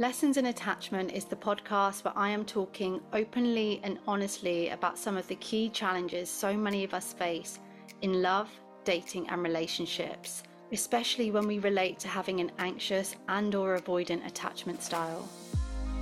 Lessons in Attachment is the podcast where I am talking openly and honestly about some of the key challenges so many of us face in love, dating and relationships, especially when we relate to having an anxious and or avoidant attachment style.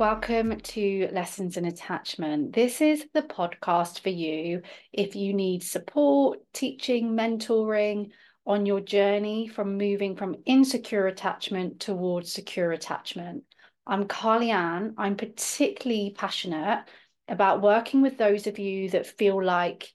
Welcome to Lessons in Attachment. This is the podcast for you if you need support, teaching, mentoring on your journey from moving from insecure attachment towards secure attachment. I'm Carly Ann. I'm particularly passionate about working with those of you that feel like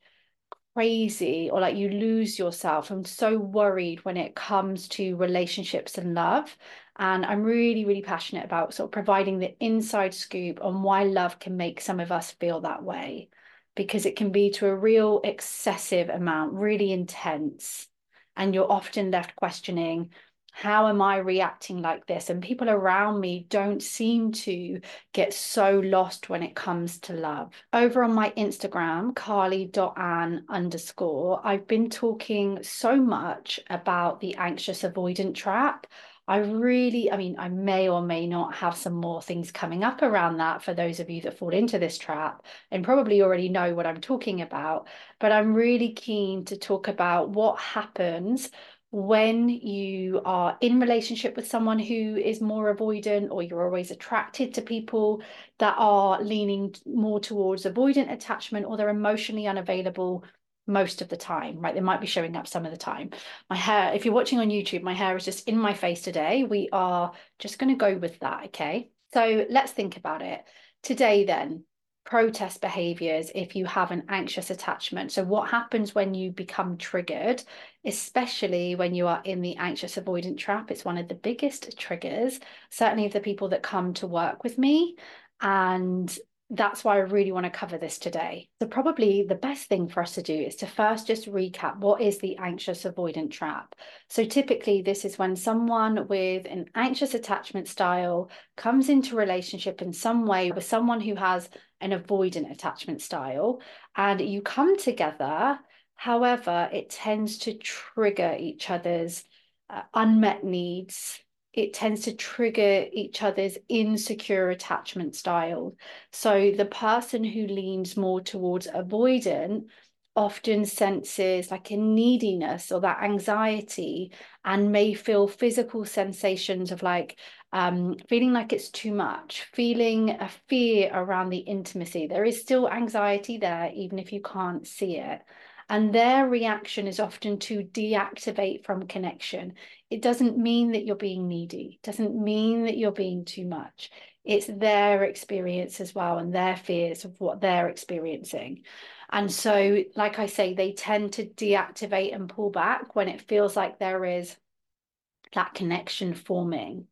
crazy or like you lose yourself. I'm so worried when it comes to relationships and love. And I'm really, really passionate about sort of providing the inside scoop on why love can make some of us feel that way, because it can be to a real excessive amount, really intense. And you're often left questioning, how am I reacting like this? And people around me don't seem to get so lost when it comes to love. Over on my Instagram, carly.ann underscore, I've been talking so much about the anxious avoidant trap. I really, I mean, I may or may not have some more things coming up around that for those of you that fall into this trap and probably already know what I'm talking about. But I'm really keen to talk about what happens when you are in relationship with someone who is more avoidant or you're always attracted to people that are leaning more towards avoidant attachment or they're emotionally unavailable most of the time, right? They might be showing up some of the time. My hair, if you're watching on YouTube, my hair is just in my face today. We are just going to go with that, okay? So let's think about it. Today, then, protest behaviors if you have an anxious attachment. So, what happens when you become triggered, especially when you are in the anxious avoidant trap? It's one of the biggest triggers, certainly of the people that come to work with me. And that's why I really want to cover this today. So, probably the best thing for us to do is to first just recap what is the anxious avoidant trap. So, typically, this is when someone with an anxious attachment style comes into relationship in some way with someone who has an avoidant attachment style, and you come together. However, it tends to trigger each other's uh, unmet needs it tends to trigger each other's insecure attachment style. So the person who leans more towards avoidant often senses like a neediness or that anxiety and may feel physical sensations of like um, feeling like it's too much, feeling a fear around the intimacy. There is still anxiety there, even if you can't see it. And their reaction is often to deactivate from connection. It doesn't mean that you're being needy, it doesn't mean that you're being too much. It's their experience as well and their fears of what they're experiencing. And so, like I say, they tend to deactivate and pull back when it feels like there is that connection forming,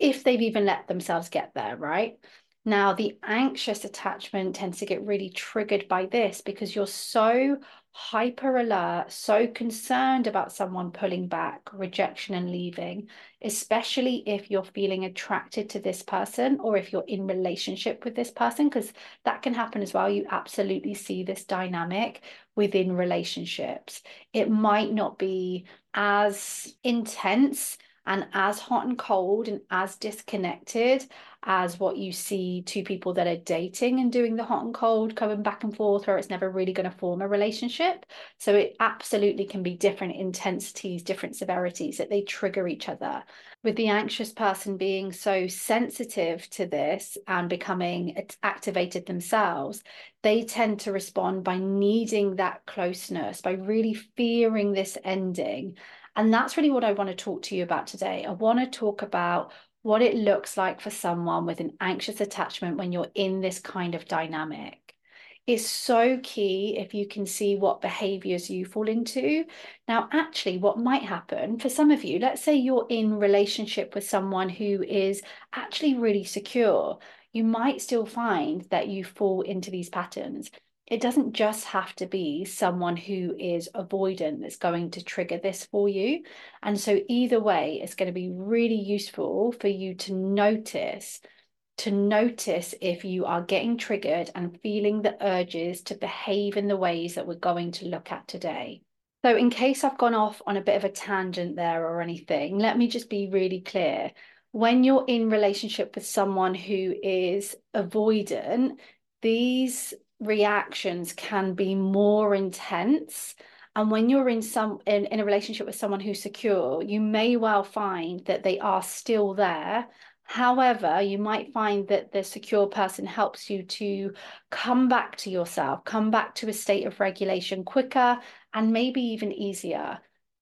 if they've even let themselves get there, right? Now, the anxious attachment tends to get really triggered by this because you're so hyper alert, so concerned about someone pulling back, rejection, and leaving, especially if you're feeling attracted to this person or if you're in relationship with this person, because that can happen as well. You absolutely see this dynamic within relationships. It might not be as intense and as hot and cold and as disconnected as what you see two people that are dating and doing the hot and cold coming back and forth where it's never really going to form a relationship. So it absolutely can be different intensities different severities that they trigger each other. With the anxious person being so sensitive to this and becoming activated themselves they tend to respond by needing that closeness by really fearing this ending and that's really what I want to talk to you about today. I want to talk about what it looks like for someone with an anxious attachment when you're in this kind of dynamic. It's so key if you can see what behaviors you fall into. Now, actually, what might happen for some of you, let's say you're in relationship with someone who is actually really secure. you might still find that you fall into these patterns. It doesn't just have to be someone who is avoidant that's going to trigger this for you. And so, either way, it's going to be really useful for you to notice to notice if you are getting triggered and feeling the urges to behave in the ways that we're going to look at today. So, in case I've gone off on a bit of a tangent there or anything, let me just be really clear. When you're in relationship with someone who is avoidant, these reactions can be more intense and when you're in some in, in a relationship with someone who's secure you may well find that they are still there However, you might find that the secure person helps you to come back to yourself, come back to a state of regulation quicker and maybe even easier.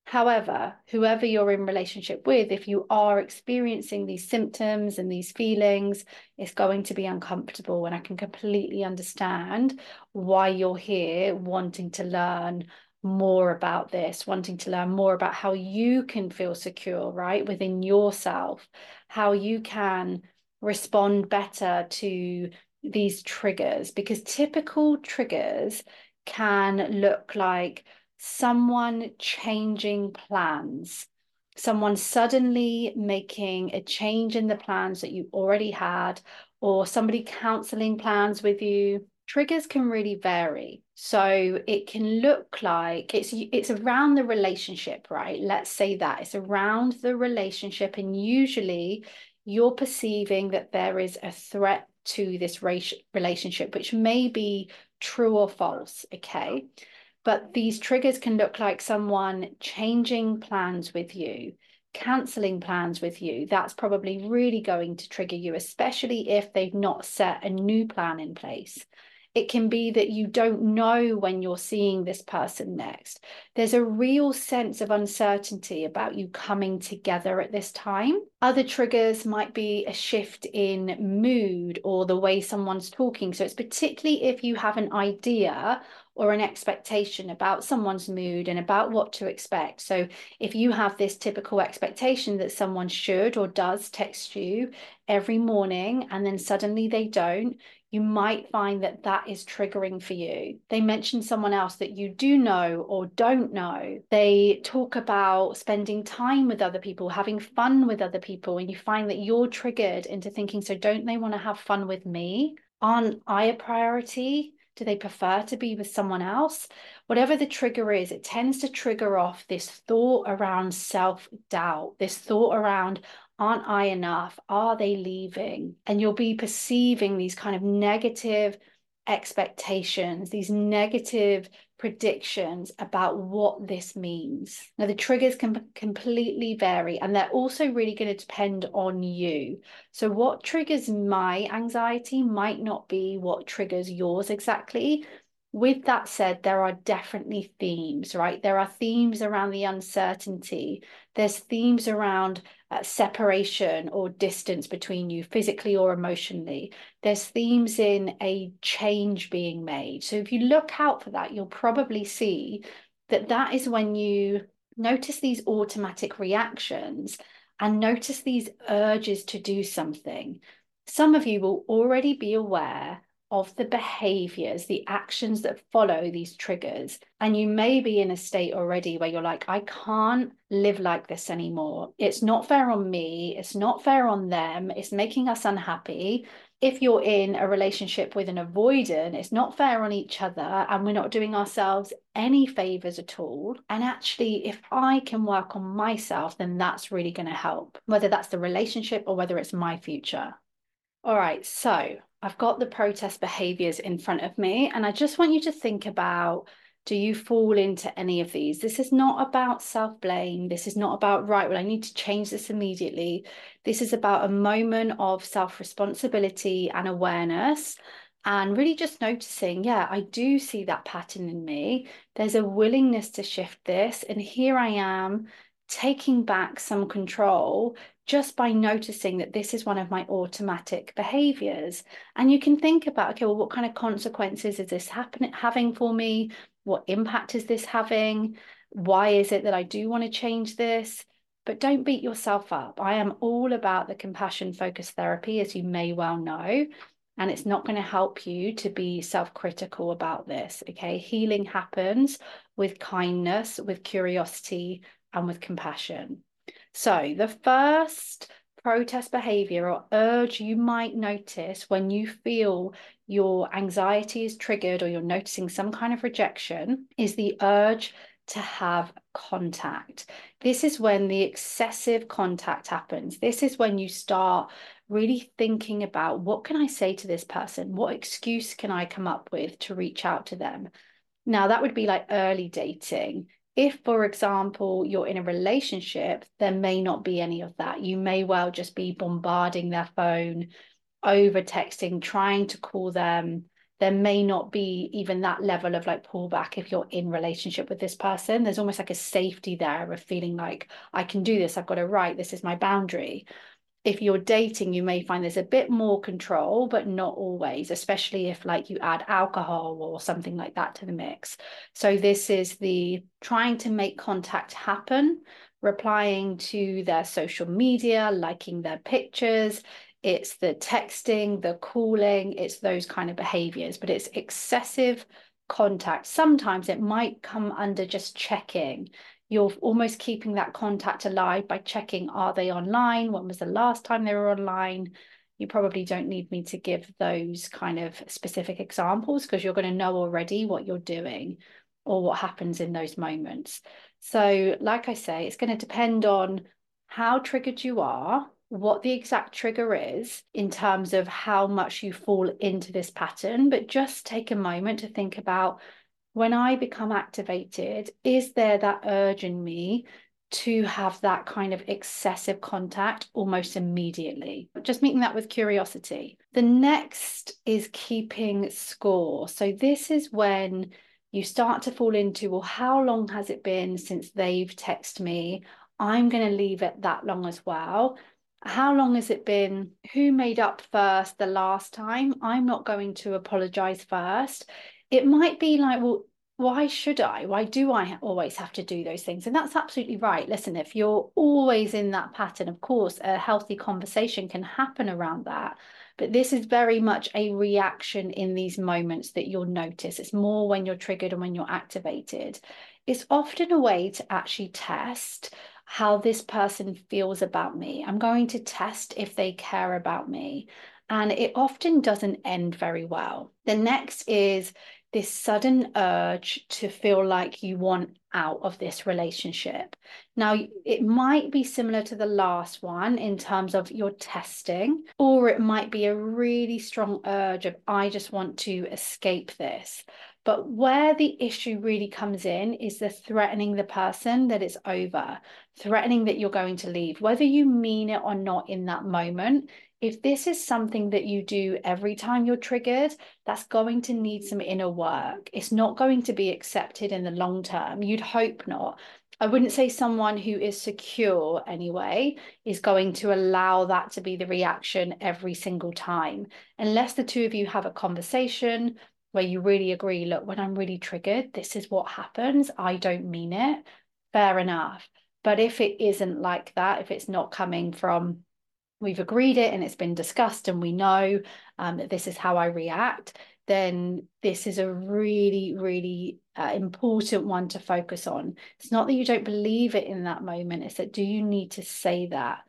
However, whoever you're in relationship with, if you are experiencing these symptoms and these feelings, it's going to be uncomfortable. And I can completely understand why you're here wanting to learn more about this, wanting to learn more about how you can feel secure, right, within yourself, how you can respond better to these triggers, because typical triggers can look like someone changing plans, someone suddenly making a change in the plans that you already had, or somebody canceling plans with you. Triggers can really vary. So it can look like it's it's around the relationship right? Let's say that it's around the relationship and usually you're perceiving that there is a threat to this relationship which may be true or false okay but these triggers can look like someone changing plans with you cancelling plans with you, that's probably really going to trigger you, especially if they've not set a new plan in place. It can be that you don't know when you're seeing this person next. There's a real sense of uncertainty about you coming together at this time. Other triggers might be a shift in mood or the way someone's talking. So it's particularly if you have an idea or an expectation about someone's mood and about what to expect. So, if you have this typical expectation that someone should or does text you every morning and then suddenly they don't, you might find that that is triggering for you. They mention someone else that you do know or don't know. They talk about spending time with other people, having fun with other people, and you find that you're triggered into thinking, so don't they want to have fun with me? Aren't I a priority? Do they prefer to be with someone else? Whatever the trigger is, it tends to trigger off this thought around self doubt, this thought around, aren't I enough? Are they leaving? And you'll be perceiving these kind of negative expectations, these negative predictions about what this means. Now, the triggers can completely vary, and they're also really going to depend on you. So, what triggers my anxiety might not be what triggers yours exactly. With that said, there are definitely themes, right? There are themes around the uncertainty. There's themes around uh, separation or distance between you physically or emotionally. There's themes in a change being made. So if you look out for that, you'll probably see that that is when you notice these automatic reactions and notice these urges to do something. Some of you will already be aware of the behaviors, the actions that follow these triggers. And you may be in a state already where you're like, I can't live like this anymore. It's not fair on me. It's not fair on them. It's making us unhappy. If you're in a relationship with an avoidant, it's not fair on each other and we're not doing ourselves any favors at all. And actually, if I can work on myself, then that's really going to help, whether that's the relationship or whether it's my future. All right, so I've got the protest behaviors in front of me, and I just want you to think about do you fall into any of these? This is not about self blame. This is not about, right, well, I need to change this immediately. This is about a moment of self responsibility and awareness and really just noticing, yeah, I do see that pattern in me. There's a willingness to shift this. And here I am taking back some control just by noticing that this is one of my automatic behaviors. And you can think about, okay, well, what kind of consequences is this happening having for me? What impact is this having? Why is it that I do want to change this? but don't beat yourself up. I am all about the compassion focused therapy, as you may well know. And it's not going to help you to be self critical about this. Okay. Healing happens with kindness, with curiosity, and with compassion. So, the first protest behavior or urge you might notice when you feel your anxiety is triggered or you're noticing some kind of rejection is the urge to have contact. This is when the excessive contact happens. This is when you start really thinking about what can I say to this person? What excuse can I come up with to reach out to them? Now, that would be like early dating. If, for example, you're in a relationship, there may not be any of that. You may well just be bombarding their phone, over texting, trying to call them. There may not be even that level of like pullback if you're in relationship with this person. There's almost like a safety there of feeling like I can do this, I've got a right, this is my boundary if you're dating, you may find there's a bit more control, but not always, especially if like you add alcohol or something like that to the mix. So this is the trying to make contact happen, replying to their social media, liking their pictures. It's the texting, the calling, it's those kind of behaviors, but it's excessive contact. Sometimes it might come under just checking you're almost keeping that contact alive by checking are they online? When was the last time they were online? You probably don't need me to give those kind of specific examples because you're going to know already what you're doing or what happens in those moments. So like i say it's going to depend on how triggered you are what the exact trigger is in terms of how much you fall into this pattern but just take a moment to think about when I become activated, is there that urge in me to have that kind of excessive contact almost immediately? Just meeting that with curiosity. The next is keeping score. So, this is when you start to fall into, well, how long has it been since they've texted me? I'm going to leave it that long as well. How long has it been? Who made up first the last time? I'm not going to apologize first it might be like, well, why should I? Why do I always have to do those things? And that's absolutely right. Listen, if you're always in that pattern, of course, a healthy conversation can happen around that. But this is very much a reaction in these moments that you'll notice. It's more when you're triggered and when you're activated. It's often a way to actually test how this person feels about me. I'm going to test if they care about me. And it often doesn't end very well. The next is this sudden urge to feel like you want out of this relationship. Now, it might be similar to the last one in terms of your testing, or it might be a really strong urge of, I just want to escape this. But where the issue really comes in is the threatening the person that it's over, threatening that you're going to leave, whether you mean it or not in that moment if this is something that you do every time you're triggered, that's going to need some inner work. It's not going to be accepted in the long term. You'd hope not. I wouldn't say someone who is secure anyway is going to allow that to be the reaction every single time, unless the two of you have a conversation where you really agree look, when I'm really triggered, this is what happens. I don't mean it. Fair enough. But if it isn't like that, if it's not coming from we've agreed it and it's been discussed and we know um, that this is how I react, then this is a really, really uh, important one to focus on. It's not that you don't believe it in that moment, it's that do you need to say that?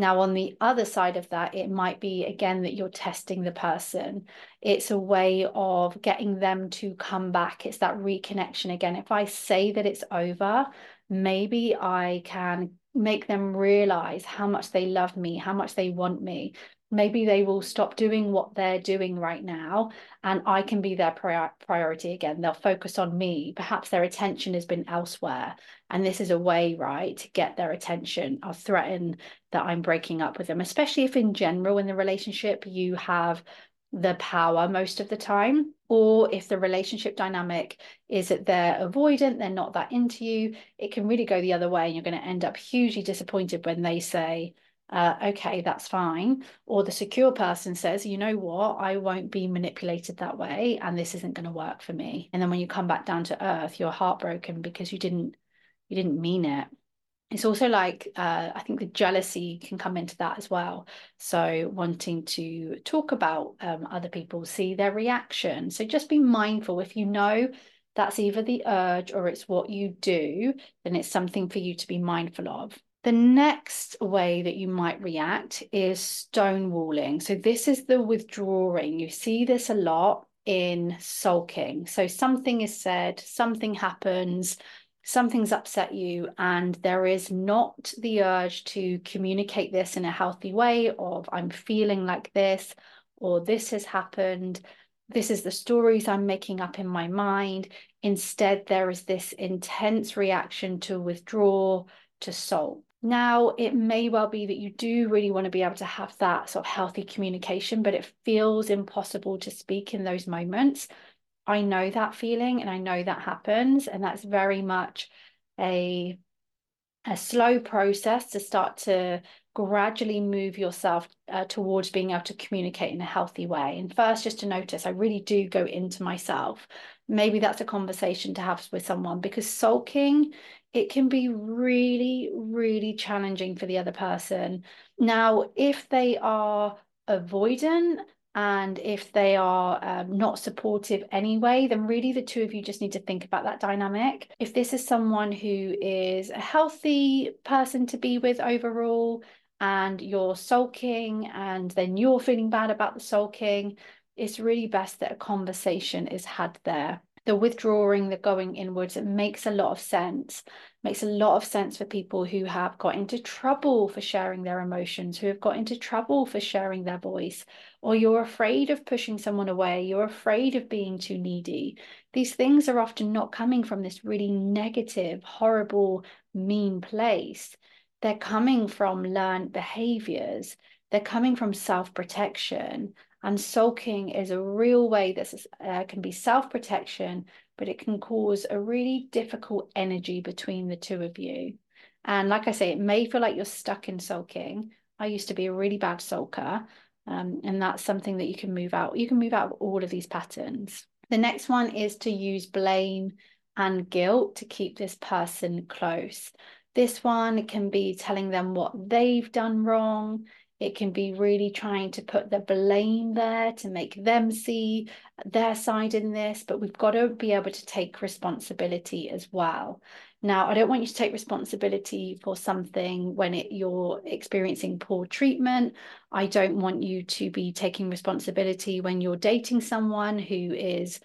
Now, on the other side of that, it might be again that you're testing the person. It's a way of getting them to come back. It's that reconnection again. If I say that it's over, maybe I can make them realize how much they love me, how much they want me. Maybe they will stop doing what they're doing right now, and I can be their prior- priority again. They'll focus on me. Perhaps their attention has been elsewhere. And this is a way, right, to get their attention. I'll threaten that I'm breaking up with them, especially if in general in the relationship you have the power most of the time or if the relationship dynamic is that they're avoidant they're not that into you it can really go the other way and you're going to end up hugely disappointed when they say uh, okay that's fine or the secure person says you know what? I won't be manipulated that way and this isn't going to work for me. And then when you come back down to earth you're heartbroken because you didn't you didn't mean it it's also like uh, I think the jealousy can come into that as well. So wanting to talk about um, other people, see their reaction. So just be mindful if you know that's either the urge or it's what you do, then it's something for you to be mindful of. The next way that you might react is stonewalling. So this is the withdrawing. You see this a lot in sulking. So something is said, something happens, something's upset you and there is not the urge to communicate this in a healthy way of i'm feeling like this or this has happened. This is the stories i'm making up in my mind. Instead there is this intense reaction to withdraw to sulk now it may well be that you do really want to be able to have that sort of healthy communication but it feels impossible to speak in those moments I know that feeling and I know that happens. And that's very much a, a slow process to start to gradually move yourself uh, towards being able to communicate in a healthy way. And first, just to notice, I really do go into myself. Maybe that's a conversation to have with someone because sulking, it can be really, really challenging for the other person. Now, if they are avoidant and if they are um, not supportive anyway, then really the two of you just need to think about that dynamic. If this is someone who is a healthy person to be with overall, and you're sulking, and then you're feeling bad about the sulking, it's really best that a conversation is had there the withdrawing, the going inwards, it makes a lot of sense. Makes a lot of sense for people who have got into trouble for sharing their emotions, who have got into trouble for sharing their voice, or you're afraid of pushing someone away, you're afraid of being too needy. These things are often not coming from this really negative, horrible, mean place. They're coming from learned behaviors. They're coming from self protection and sulking is a real way that uh, can be self protection, but it can cause a really difficult energy between the two of you. And like I say, it may feel like you're stuck in sulking. I used to be a really bad sulker. Um, and that's something that you can move out. You can move out of all of these patterns. The next one is to use blame and guilt to keep this person close. This one can be telling them what they've done wrong. It can be really trying to put the blame there to make them see their side in this, but we've got to be able to take responsibility as well. Now, I don't want you to take responsibility for something when it, you're experiencing poor treatment. I don't want you to be taking responsibility when you're dating someone who is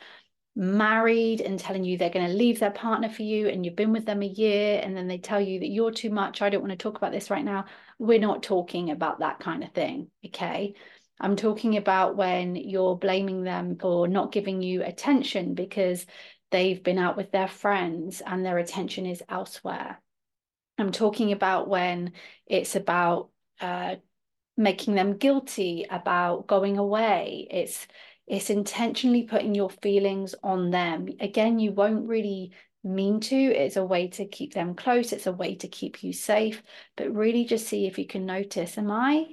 married and telling you they're going to leave their partner for you and you've been with them a year and then they tell you that you're too much. I don't want to talk about this right now. We're not talking about that kind of thing. Okay. I'm talking about when you're blaming them for not giving you attention because they've been out with their friends and their attention is elsewhere. I'm talking about when it's about uh, making them guilty about going away. It's it's intentionally putting your feelings on them. Again, you won't really mean to. It's a way to keep them close. It's a way to keep you safe. But really just see if you can notice, am I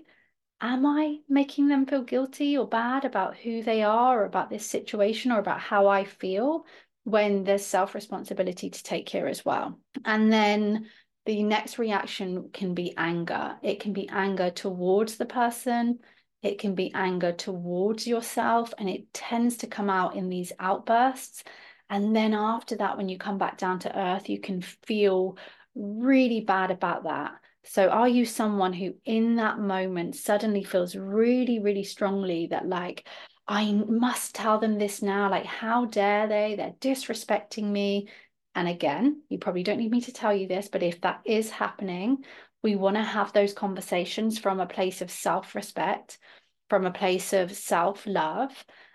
am I making them feel guilty or bad about who they are or about this situation or about how I feel when there's self-responsibility to take care as well. And then the next reaction can be anger. It can be anger towards the person it can be anger towards yourself, and it tends to come out in these outbursts. And then after that, when you come back down to earth, you can feel really bad about that. So, are you someone who, in that moment, suddenly feels really, really strongly that, like, I must tell them this now? Like, how dare they? They're disrespecting me. And again, you probably don't need me to tell you this, but if that is happening, we want to have those conversations from a place of self respect, from a place of self love.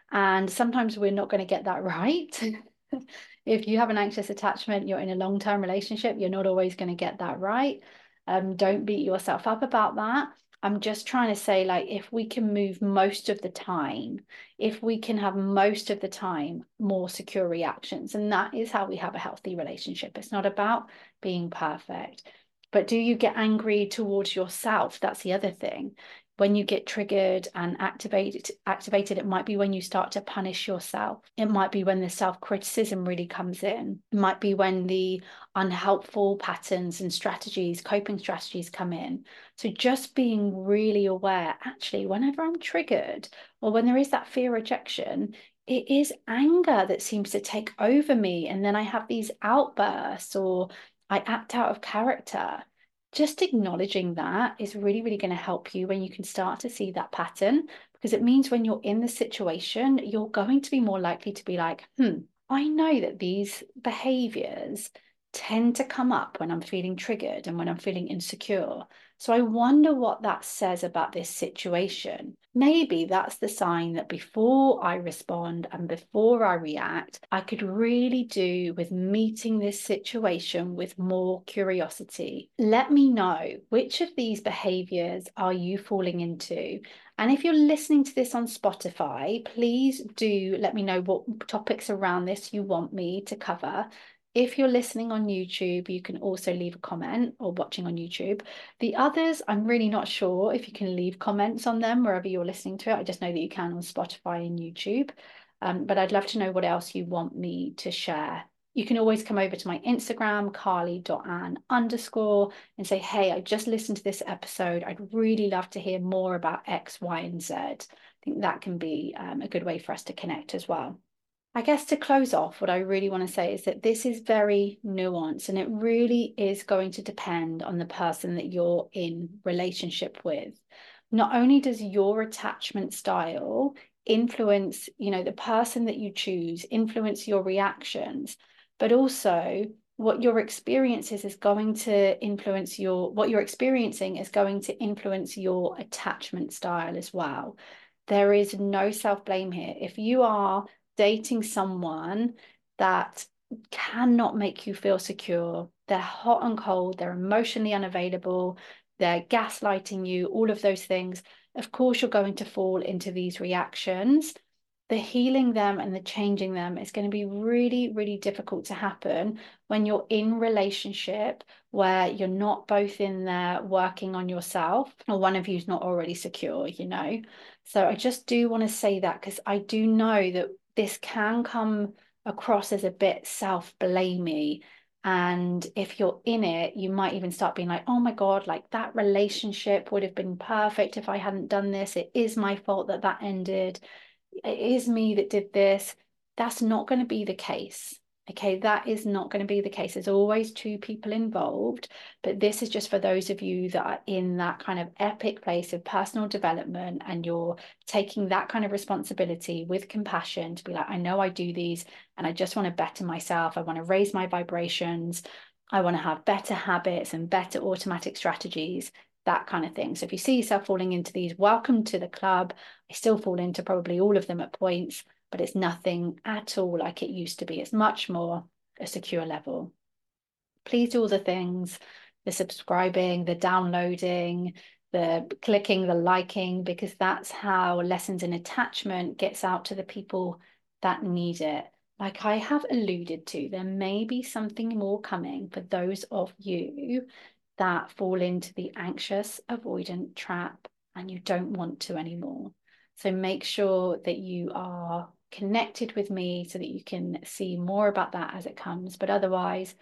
And sometimes we're not going to get that right. if you have an anxious attachment, you're in a long term relationship, you're not always going to get that right. Um, don't beat yourself up about that. I'm just trying to say, like, if we can move most of the time, if we can have most of the time more secure reactions, and that is how we have a healthy relationship. It's not about being perfect. But do you get angry towards yourself? That's the other thing. When you get triggered and activated activated it might be when you start to punish yourself. It might be when the self-criticism really comes in. It might be when the unhelpful patterns and strategies coping strategies come in. So just being really aware actually whenever i'm triggered or when there is that fear rejection it is anger that seems to take over me. And then i have these outbursts or i act out of character just acknowledging that is really, really going to help you when you can start to see that pattern because it means when you're in the situation, you're going to be more likely to be like, hmm, I know that these behaviors tend to come up when I'm feeling triggered and when I'm feeling insecure. So I wonder what that says about this situation. Maybe that's the sign that before I respond and before I react, I could really do with meeting this situation with more curiosity. Let me know which of these behaviors are you falling into? And if you're listening to this on Spotify, please do let me know what topics around this you want me to cover. If you're listening on YouTube, you can also leave a comment or watching on YouTube. The others, I'm really not sure if you can leave comments on them wherever you're listening to it. I just know that you can on Spotify and YouTube. Um, but I'd love to know what else you want me to share. You can always come over to my Instagram, carly.ann underscore, and say, hey, I just listened to this episode. I'd really love to hear more about X, Y, and Z. I think that can be um, a good way for us to connect as well. I guess to close off, what I really want to say is that this is very nuanced and it really is going to depend on the person that you're in relationship with. Not only does your attachment style influence, you know, the person that you choose, influence your reactions, but also what your experiences is going to influence your what you're experiencing is going to influence your attachment style as well. There is no self blame here. If you are dating someone that cannot make you feel secure. They're hot and cold, they're emotionally unavailable, they're gaslighting you, all of those things. Of course, you're going to fall into these reactions. The healing them and the changing them is going to be really, really difficult to happen when you're in relationship where you're not both in there working on yourself or one of you's not already secure, you know. So I just do want to say that because I do know that this can come across as a bit self-blamey and if you're in it you might even start being like oh my god like that relationship would have been perfect if i hadn't done this. It is my fault that that ended. It is me that did this. That's not going to be the case Okay, that is not going to be the case. There's always two people involved, but this is just for those of you that are in that kind of epic place of personal development and you're taking that kind of responsibility with compassion to be like, I know I do these and I just want to better myself. I want to raise my vibrations. I want to have better habits and better automatic strategies, that kind of thing. So if you see yourself falling into these, welcome to the club. I still fall into probably all of them at points but it's nothing at all like it used to be. It's much more a secure level. Please do all the things, the subscribing, the downloading, the clicking, the liking, because that's how Lessons in Attachment gets out to the people that need it. Like I have alluded to, there may be something more coming for those of you that fall into the anxious avoidant trap and you don't want to anymore. So make sure that you are connected with me so that you can see more about that as it comes. But otherwise,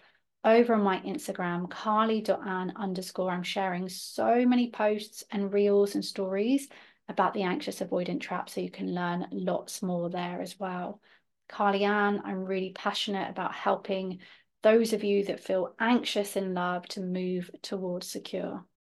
over on my Instagram, carly.ann underscore, I'm sharing so many posts and reels and stories about the anxious avoidant trap so you can learn lots more there as well. Carly Ann, I'm really passionate about helping those of you that feel anxious in love to move towards secure.